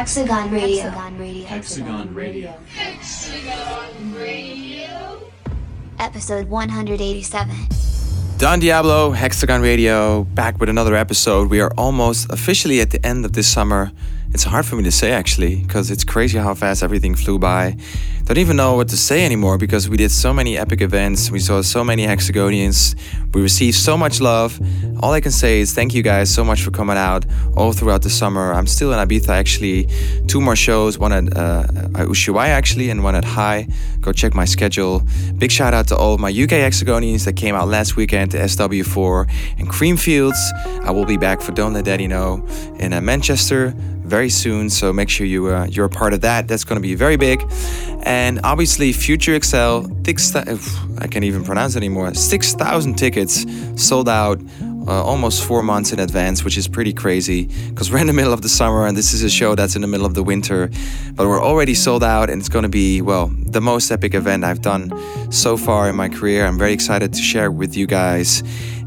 Diablo, Hexagon Radio. Hexagon Radio. Hexagon Radio. Episode 187. Don Diablo, Hexagon Radio, back with another episode. We are almost officially at the end of this summer. It's hard for me to say actually, because it's crazy how fast everything flew by. Don't even know what to say anymore because we did so many epic events. We saw so many Hexagonians. We received so much love. All I can say is thank you guys so much for coming out all throughout the summer. I'm still in Ibiza actually. Two more shows, one at uh, Ushuaia actually, and one at High. Go check my schedule. Big shout out to all my UK Hexagonians that came out last weekend to SW4 and Creamfields. I will be back for Don't Let Daddy Know in uh, Manchester very soon. So make sure you uh, you're a part of that. That's going to be very big. And obviously, Future XL, six, I can't even pronounce it anymore. Six thousand tickets sold out. Uh, almost four months in advance, which is pretty crazy because we're in the middle of the summer and this is a show that's in the middle of the winter. But we're already sold out and it's going to be, well, the most epic event I've done so far in my career. I'm very excited to share with you guys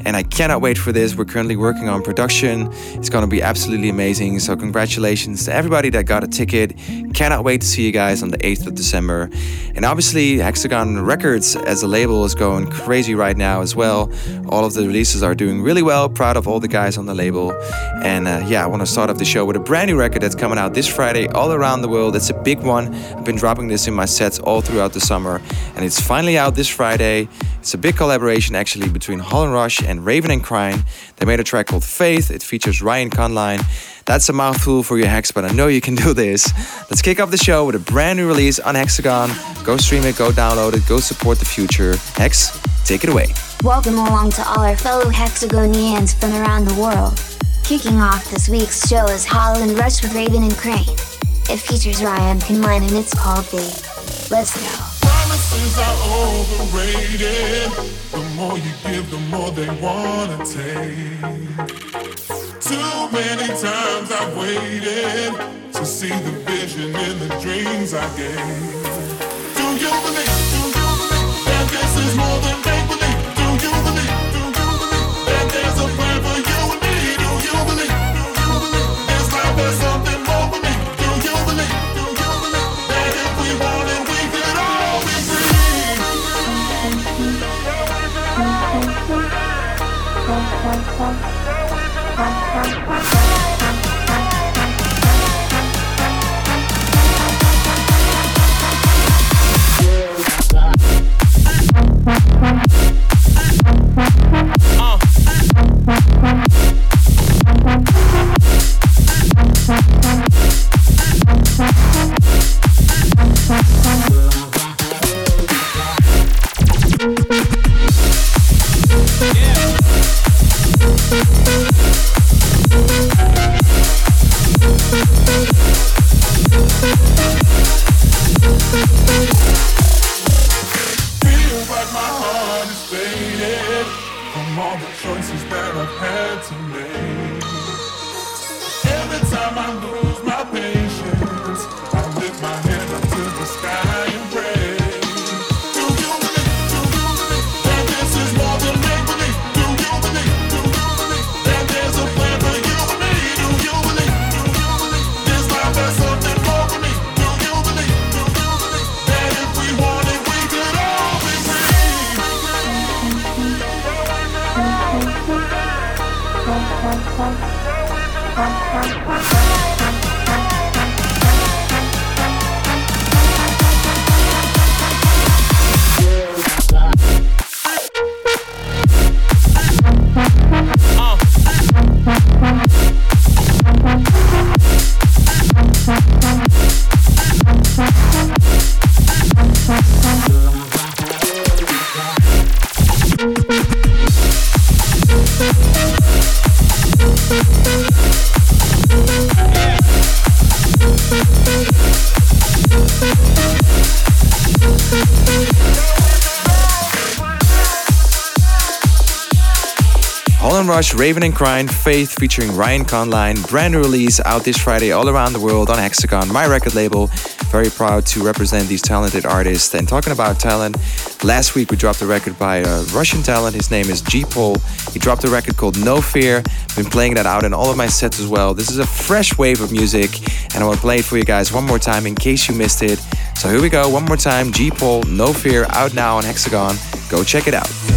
and I cannot wait for this. We're currently working on production. It's going to be absolutely amazing. So, congratulations to everybody that got a ticket. Cannot wait to see you guys on the 8th of December. And obviously, Hexagon Records as a label is going crazy right now as well. All of the releases are doing really well. Proud of all the guys on the label. And uh, yeah, I want to start off the show with a brand new record that's coming out this Friday all around the world. It's a big one. I've been dropping this in my sets all throughout the summer, and it's finally out this Friday. It's a big collaboration actually between Holland Rush and Raven and Kreyn. They made a track called Faith. It features Ryan Conline. That's a mouthful for your Hex, but I know you can do this. Let's kick off the show with a brand new release on Hexagon. Go stream it, go download it, go support the future. Hex, take it away. Welcome along to all our fellow Hexagonians from around the world. Kicking off this week's show is Holland Rush with Raven and Kreyn. It features Ryan Conline and it's called Faith. Let's go. Promises are overrated. The more you give, the more they wanna take. Too many times I've waited to see the vision in the dreams I gave. Do you believe? Do you believe that this is more than make believe? Do you believe? Do you believe that there's a plan Uh. Raven and Kreyn, Faith featuring Ryan Conline. Brand new release out this Friday all around the world on Hexagon, my record label. Very proud to represent these talented artists. And talking about talent, last week we dropped a record by a Russian talent. His name is G Pol. He dropped a record called No Fear. Been playing that out in all of my sets as well. This is a fresh wave of music, and I will play it for you guys one more time in case you missed it. So here we go, one more time. G Pol, No Fear, out now on Hexagon. Go check it out.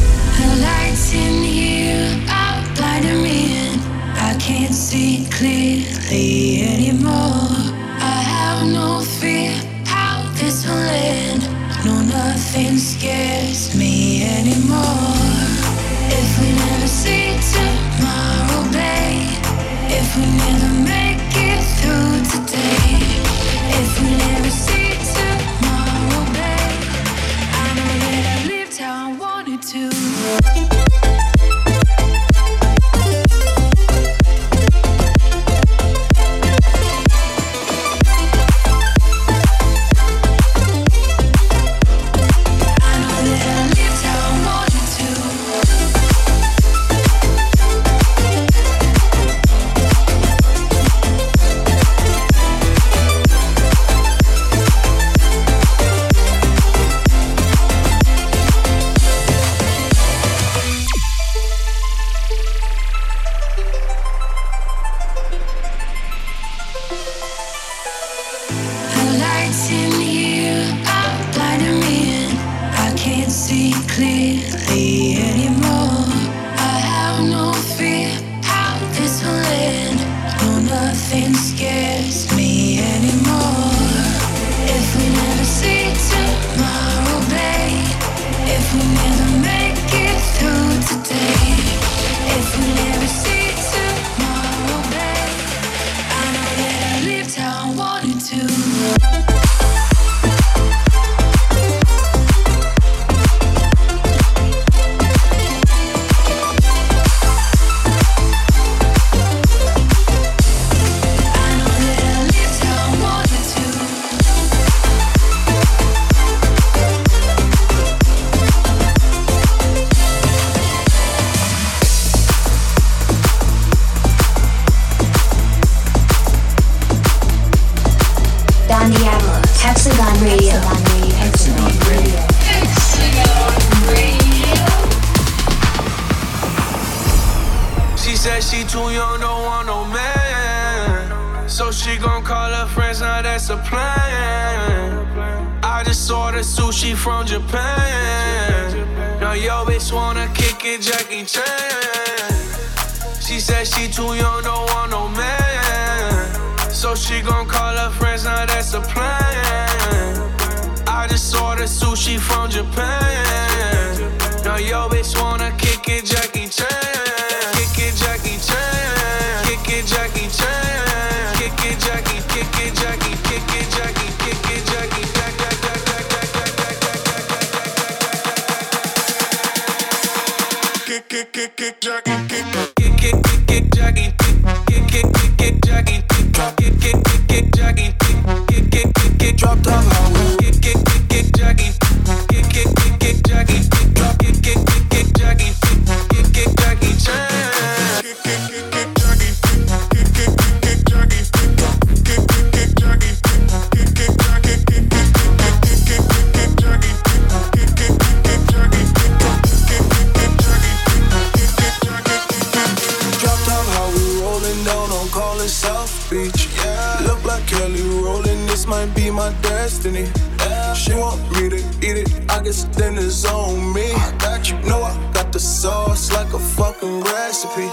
call it South Beach. Yeah. Look like Kelly rolling, this might be my destiny. Yeah. She want me to eat it, I guess dinner's on me. I got you, know I got the sauce like a fucking recipe.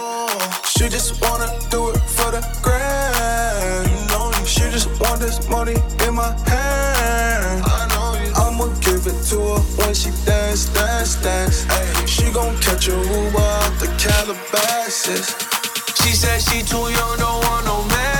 She just wanna do it for the grand. You know, she just want this money in my hand. I know you. I'ma give it to her when she dance, dance, dance. Hey. she gon' catch a Uber out the Calabasas. She said she too young, don't want no man.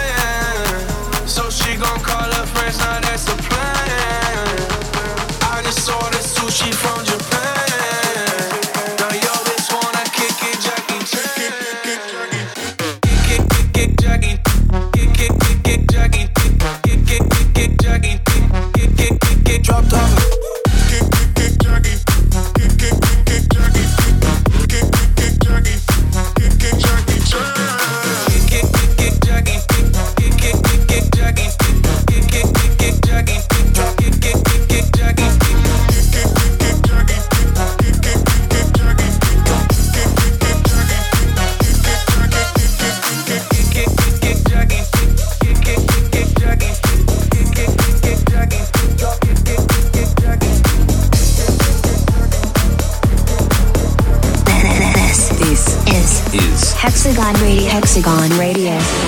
Hexagon Radio.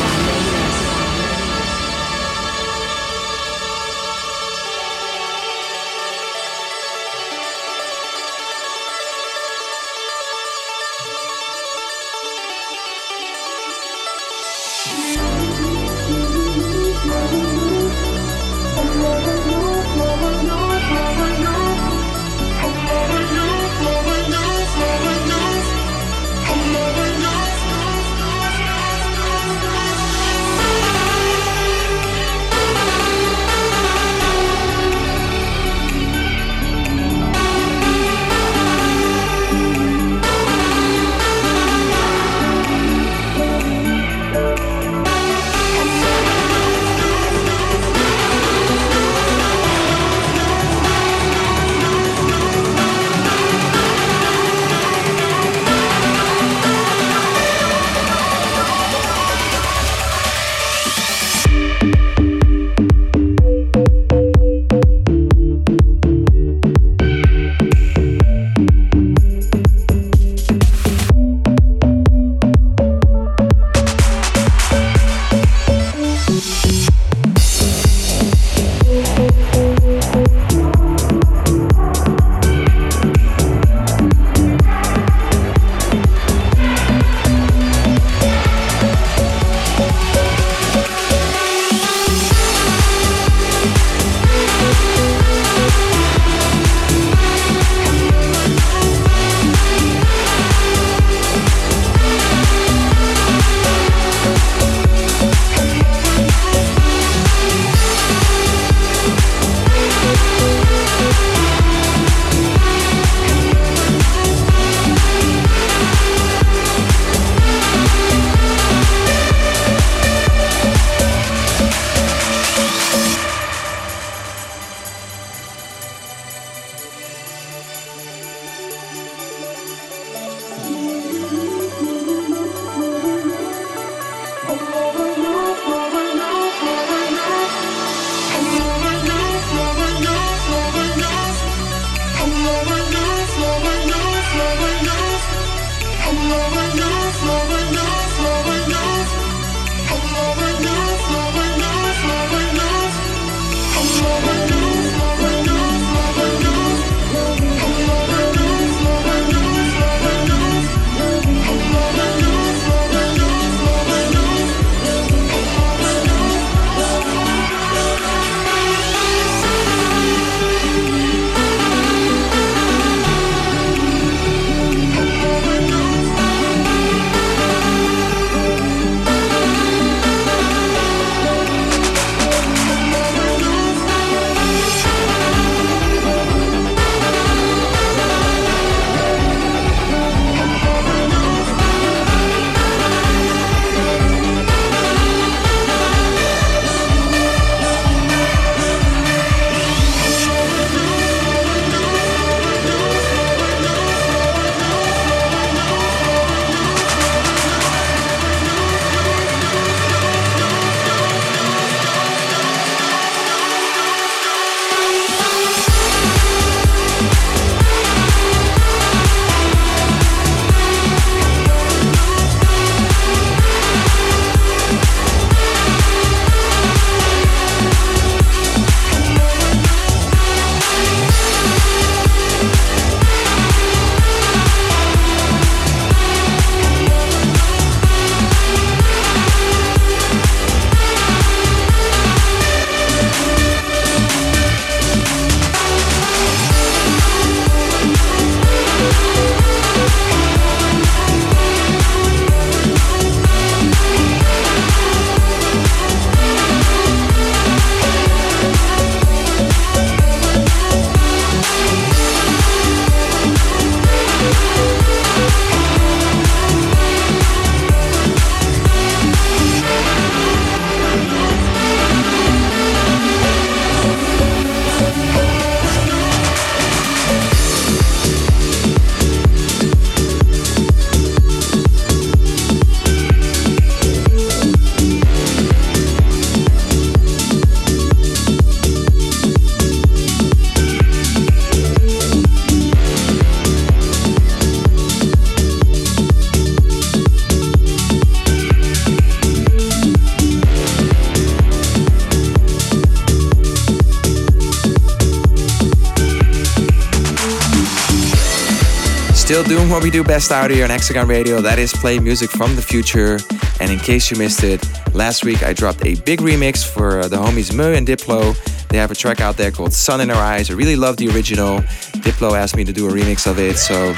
What we do best out here on Hexagon Radio, that is play music from the future. And in case you missed it, last week I dropped a big remix for uh, the homies MØ and Diplo. They have a track out there called Sun in Our Eyes. I really love the original. Diplo asked me to do a remix of it, so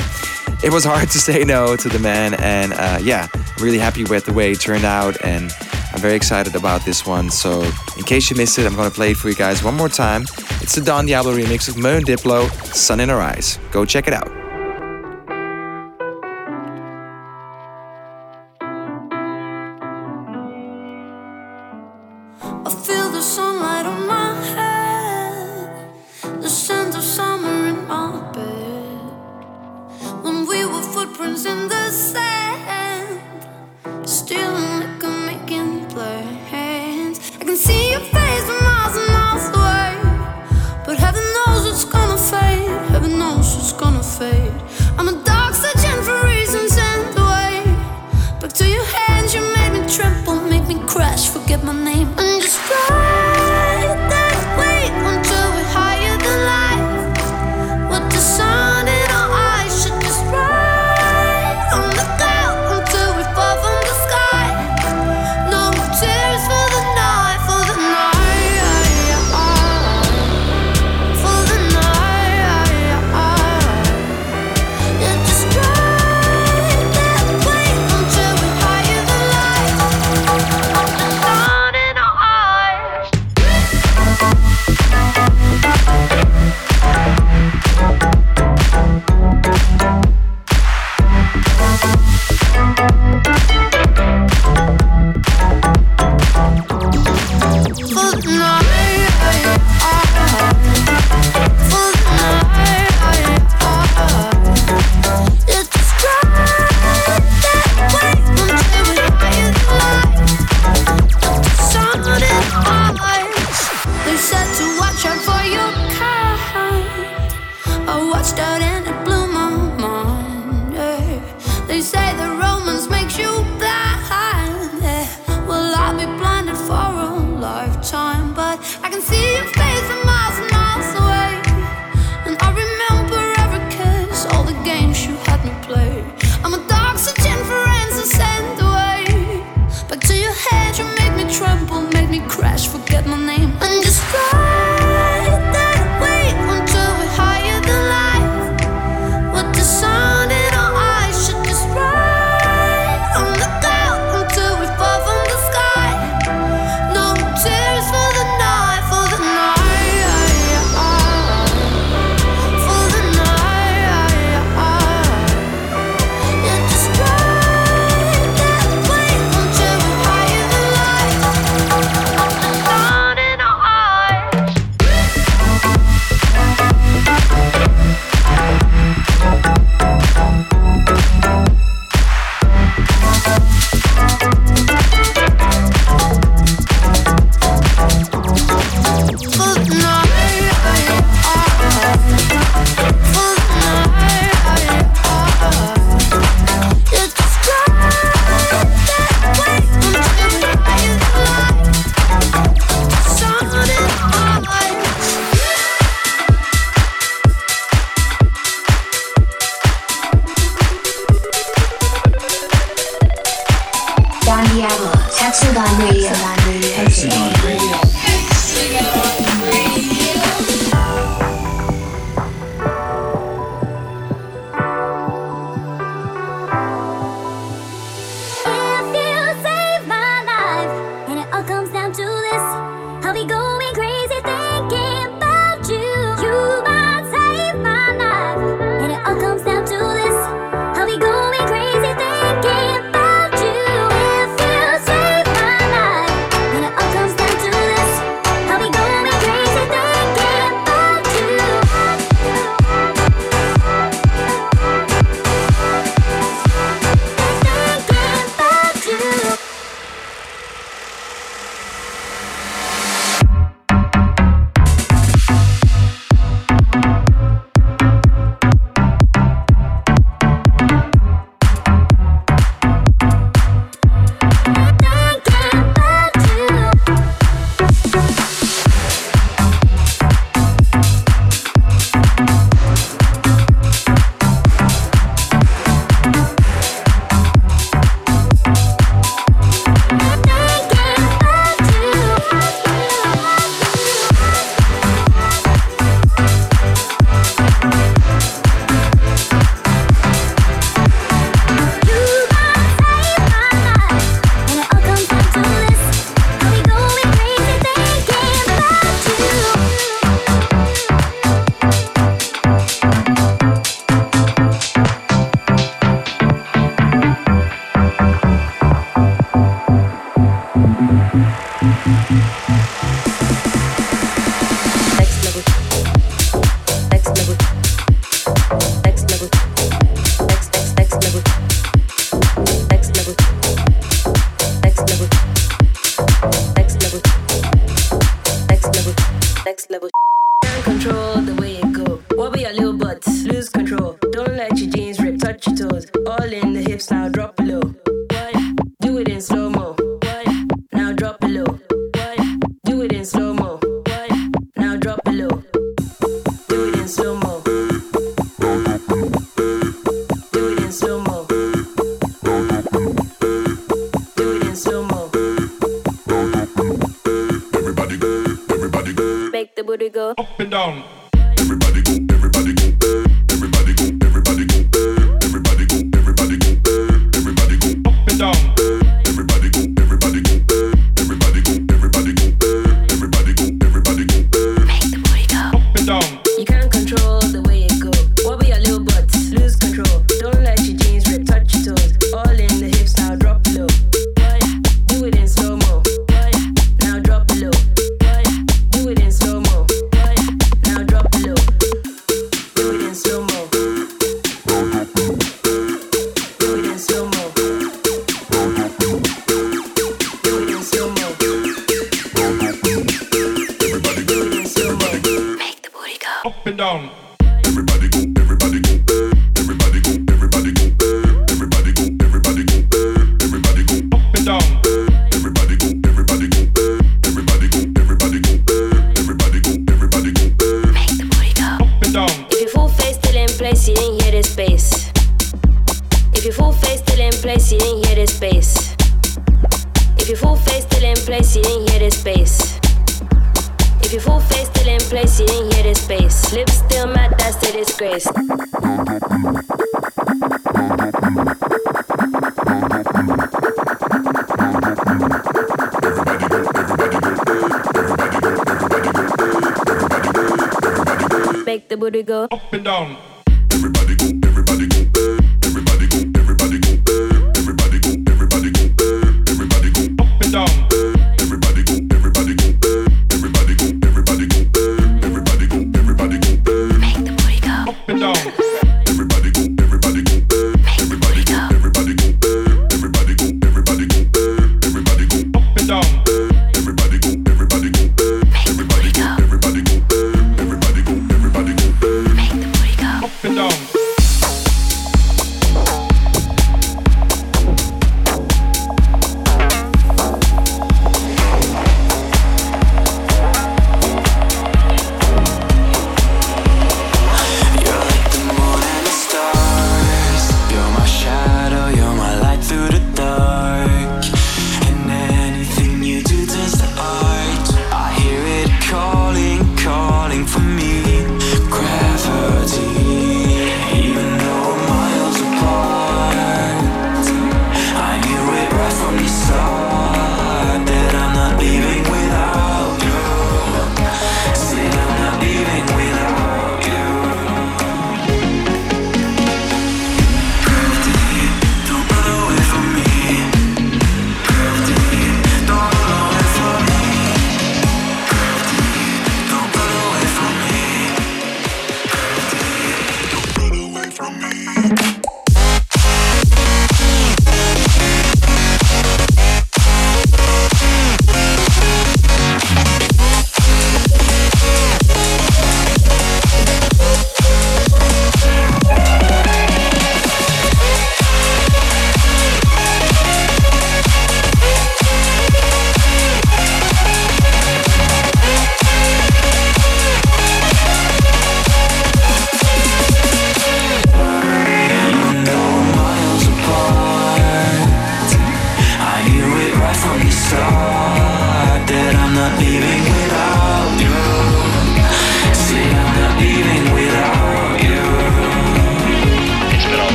it was hard to say no to the man. And uh, yeah, I'm really happy with the way it turned out. And I'm very excited about this one. So, in case you missed it, I'm to play it for you guys one more time. It's the Don Diablo remix of MØ and Diplo, Sun in Our Eyes. Go check it out.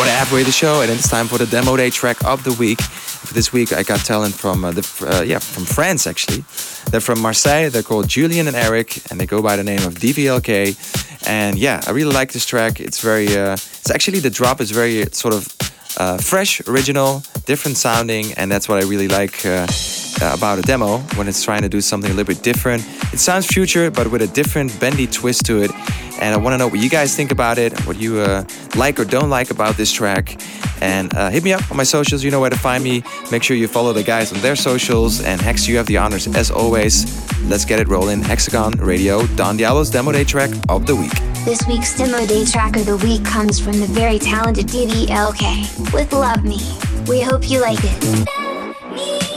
Sort of halfway the show, and it's time for the demo day track of the week. For this week, I got talent from uh, the uh, yeah from France actually. They're from Marseille. They're called Julian and Eric, and they go by the name of DVLK. And yeah, I really like this track. It's very uh, it's actually the drop is very sort of uh, fresh, original, different sounding, and that's what I really like uh, about a demo when it's trying to do something a little bit different. It sounds future, but with a different bendy twist to it. And I want to know what you guys think about it, what you uh, like or don't like about this track. And uh, hit me up on my socials. You know where to find me. Make sure you follow the guys on their socials. And Hex, you have the honors as always. Let's get it rolling. Hexagon Radio, Don Diablo's demo day track of the week. This week's demo day track of the week comes from the very talented DVLK with Love Me. We hope you like it.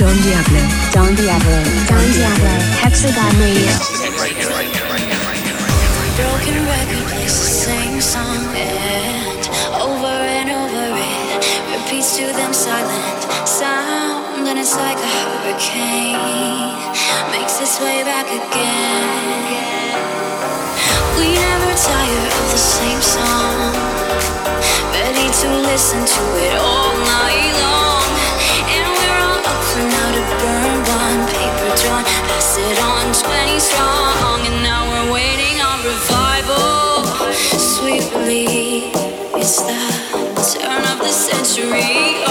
Don Diablo. Don Diablo. Don Diablo. Hexagon Radio. Broken record plays the same song and over and over it repeats to them silent sound and it's like a hurricane makes its way back again. We never tire of the same song, ready to listen to it all night long, it's the turn of the century.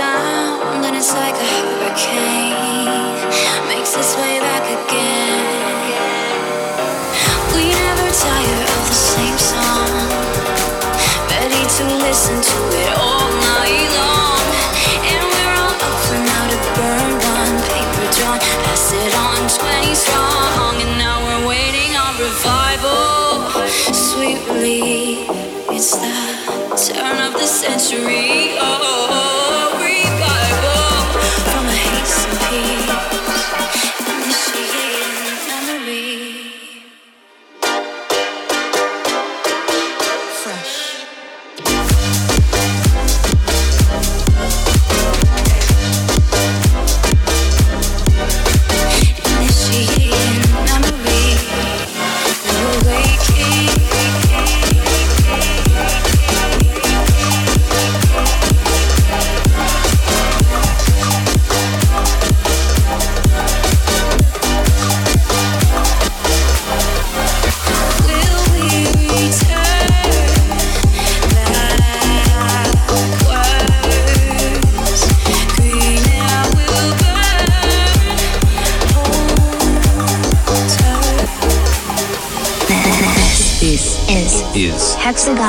Sound and it's like a hurricane makes its way back again. We never tire of the same song, ready to listen to it all night long, and we're all up for now to burn one paper drawn, pass it on twenty strong, and now we're waiting on revival. Sweet relief, it's the turn of the century.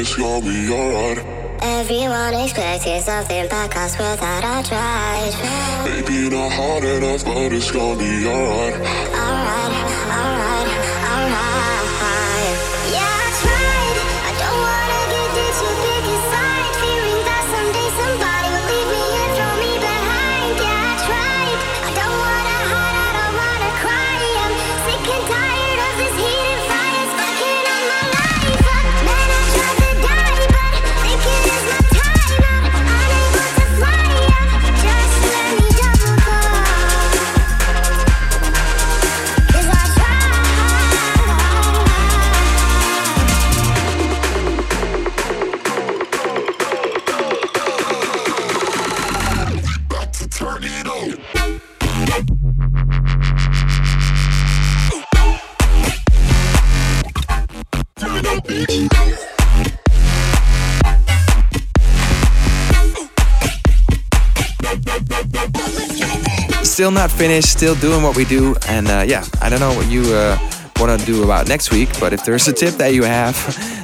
It's gonna be alright. Everyone expected something back, I swear that I tried. Maybe not hard enough, but it's gonna be. Alright, Still not finished, still doing what we do. And uh, yeah, I don't know what you uh, want to do about next week, but if there's a tip that you have,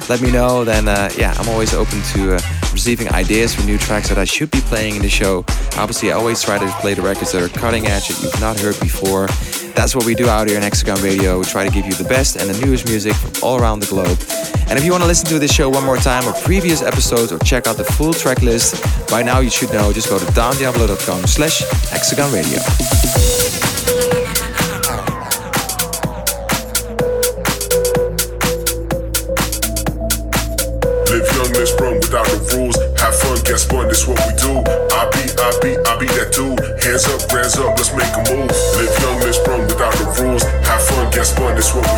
let me know. Then uh, yeah, I'm always open to uh, receiving ideas for new tracks that I should be playing in the show. Obviously, I always try to play the records that are cutting edge that you've not heard before. That's what we do out here in Hexagon Radio. We try to give you the best and the newest music from all around the globe. And if you want to listen to this show one more time or previous episodes or check out the full track list, by now you should know, just go to dondiablo.com slash hexagon radio. Live young, live sprung without no rules. Have fun, get spun, this what we do. I be, I be, I be that dude. Hands up, hands up, this what we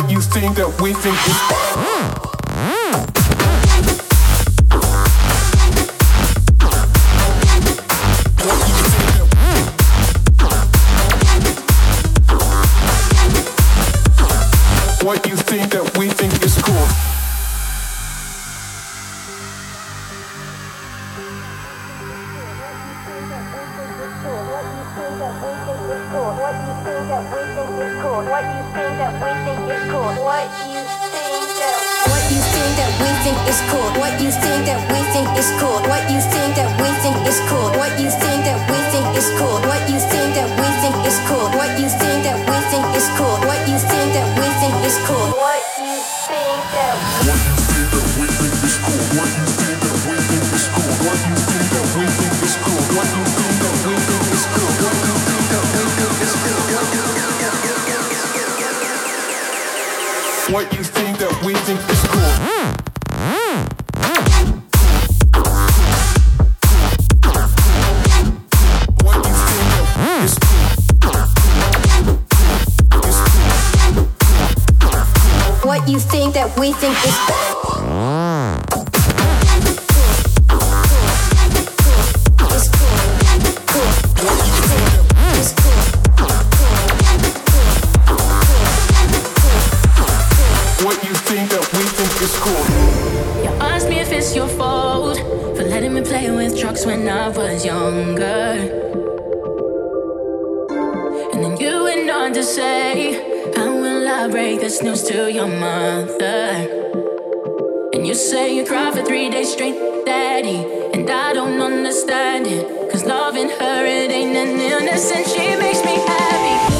what you think that we think is. say you cry for three days straight, daddy. And I don't understand it. Cause loving her, it ain't an illness, and she makes me happy.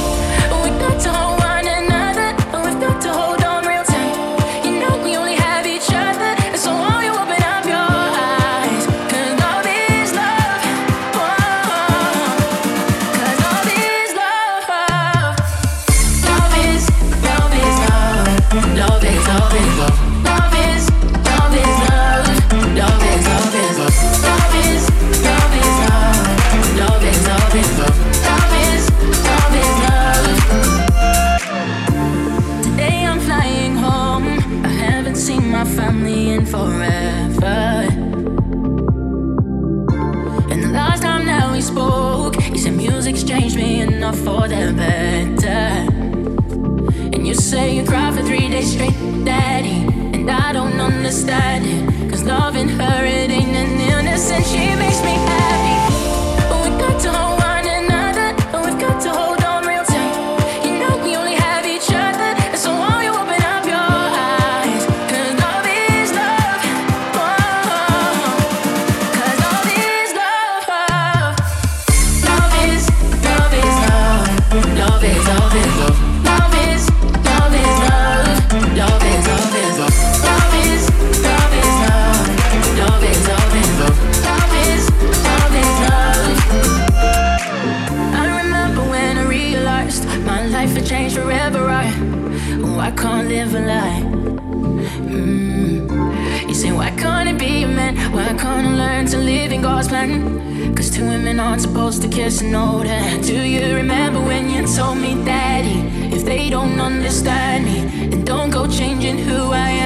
that Cause two women aren't supposed to kiss and hold. Do you remember when you told me, Daddy, if they don't understand me, And don't go changing who I am?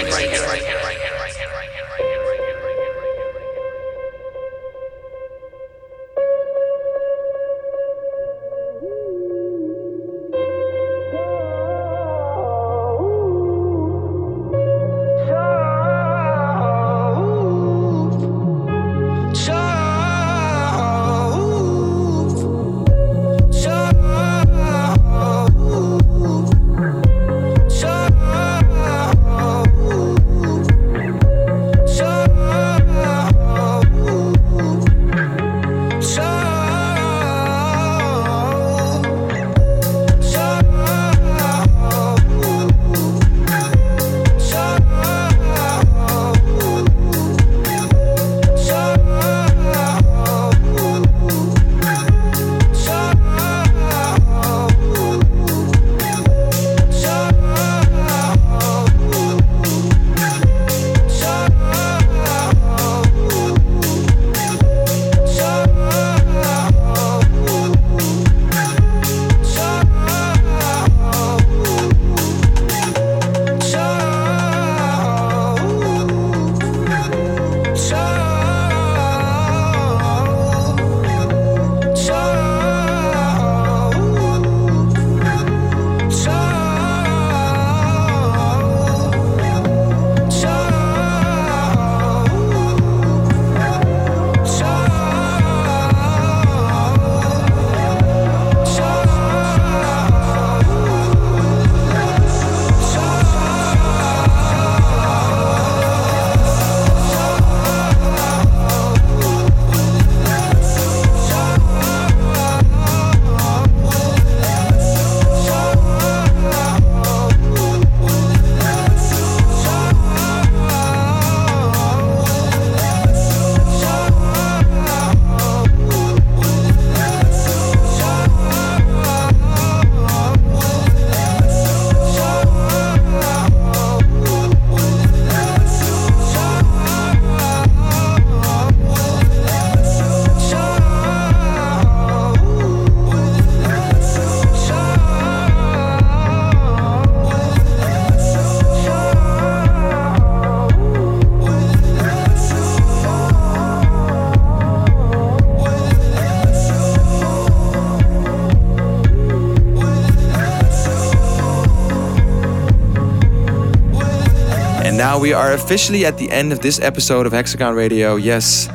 We are officially at the end of this episode of Hexagon Radio. Yes,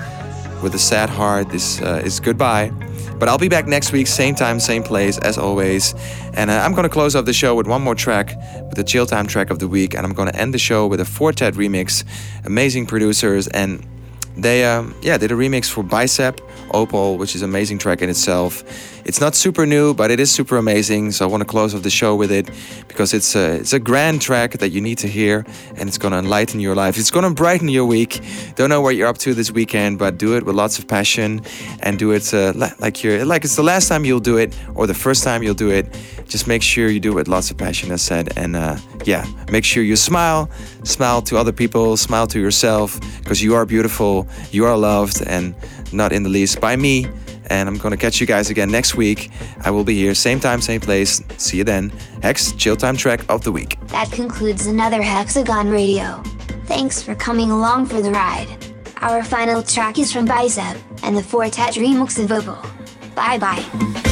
with a sad heart, this uh, is goodbye. But I'll be back next week, same time, same place, as always. And uh, I'm gonna close off the show with one more track, with the chill time track of the week. And I'm gonna end the show with a Four Tet remix. Amazing producers, and they um, yeah did a remix for Bicep Opal, which is an amazing track in itself. It's not super new, but it is super amazing. So I want to close off the show with it because it's a it's a grand track that you need to hear, and it's gonna enlighten your life. It's gonna brighten your week. Don't know what you're up to this weekend, but do it with lots of passion and do it uh, like you're like it's the last time you'll do it or the first time you'll do it. Just make sure you do it with lots of passion, as said, and uh, yeah, make sure you smile, smile to other people, smile to yourself because you are beautiful, you are loved, and not in the least by me. And I'm gonna catch you guys again next week. I will be here, same time, same place. See you then. Hex Chill Time track of the week. That concludes another Hexagon Radio. Thanks for coming along for the ride. Our final track is from Bicep and the Four Tet remix of Opal. Bye bye.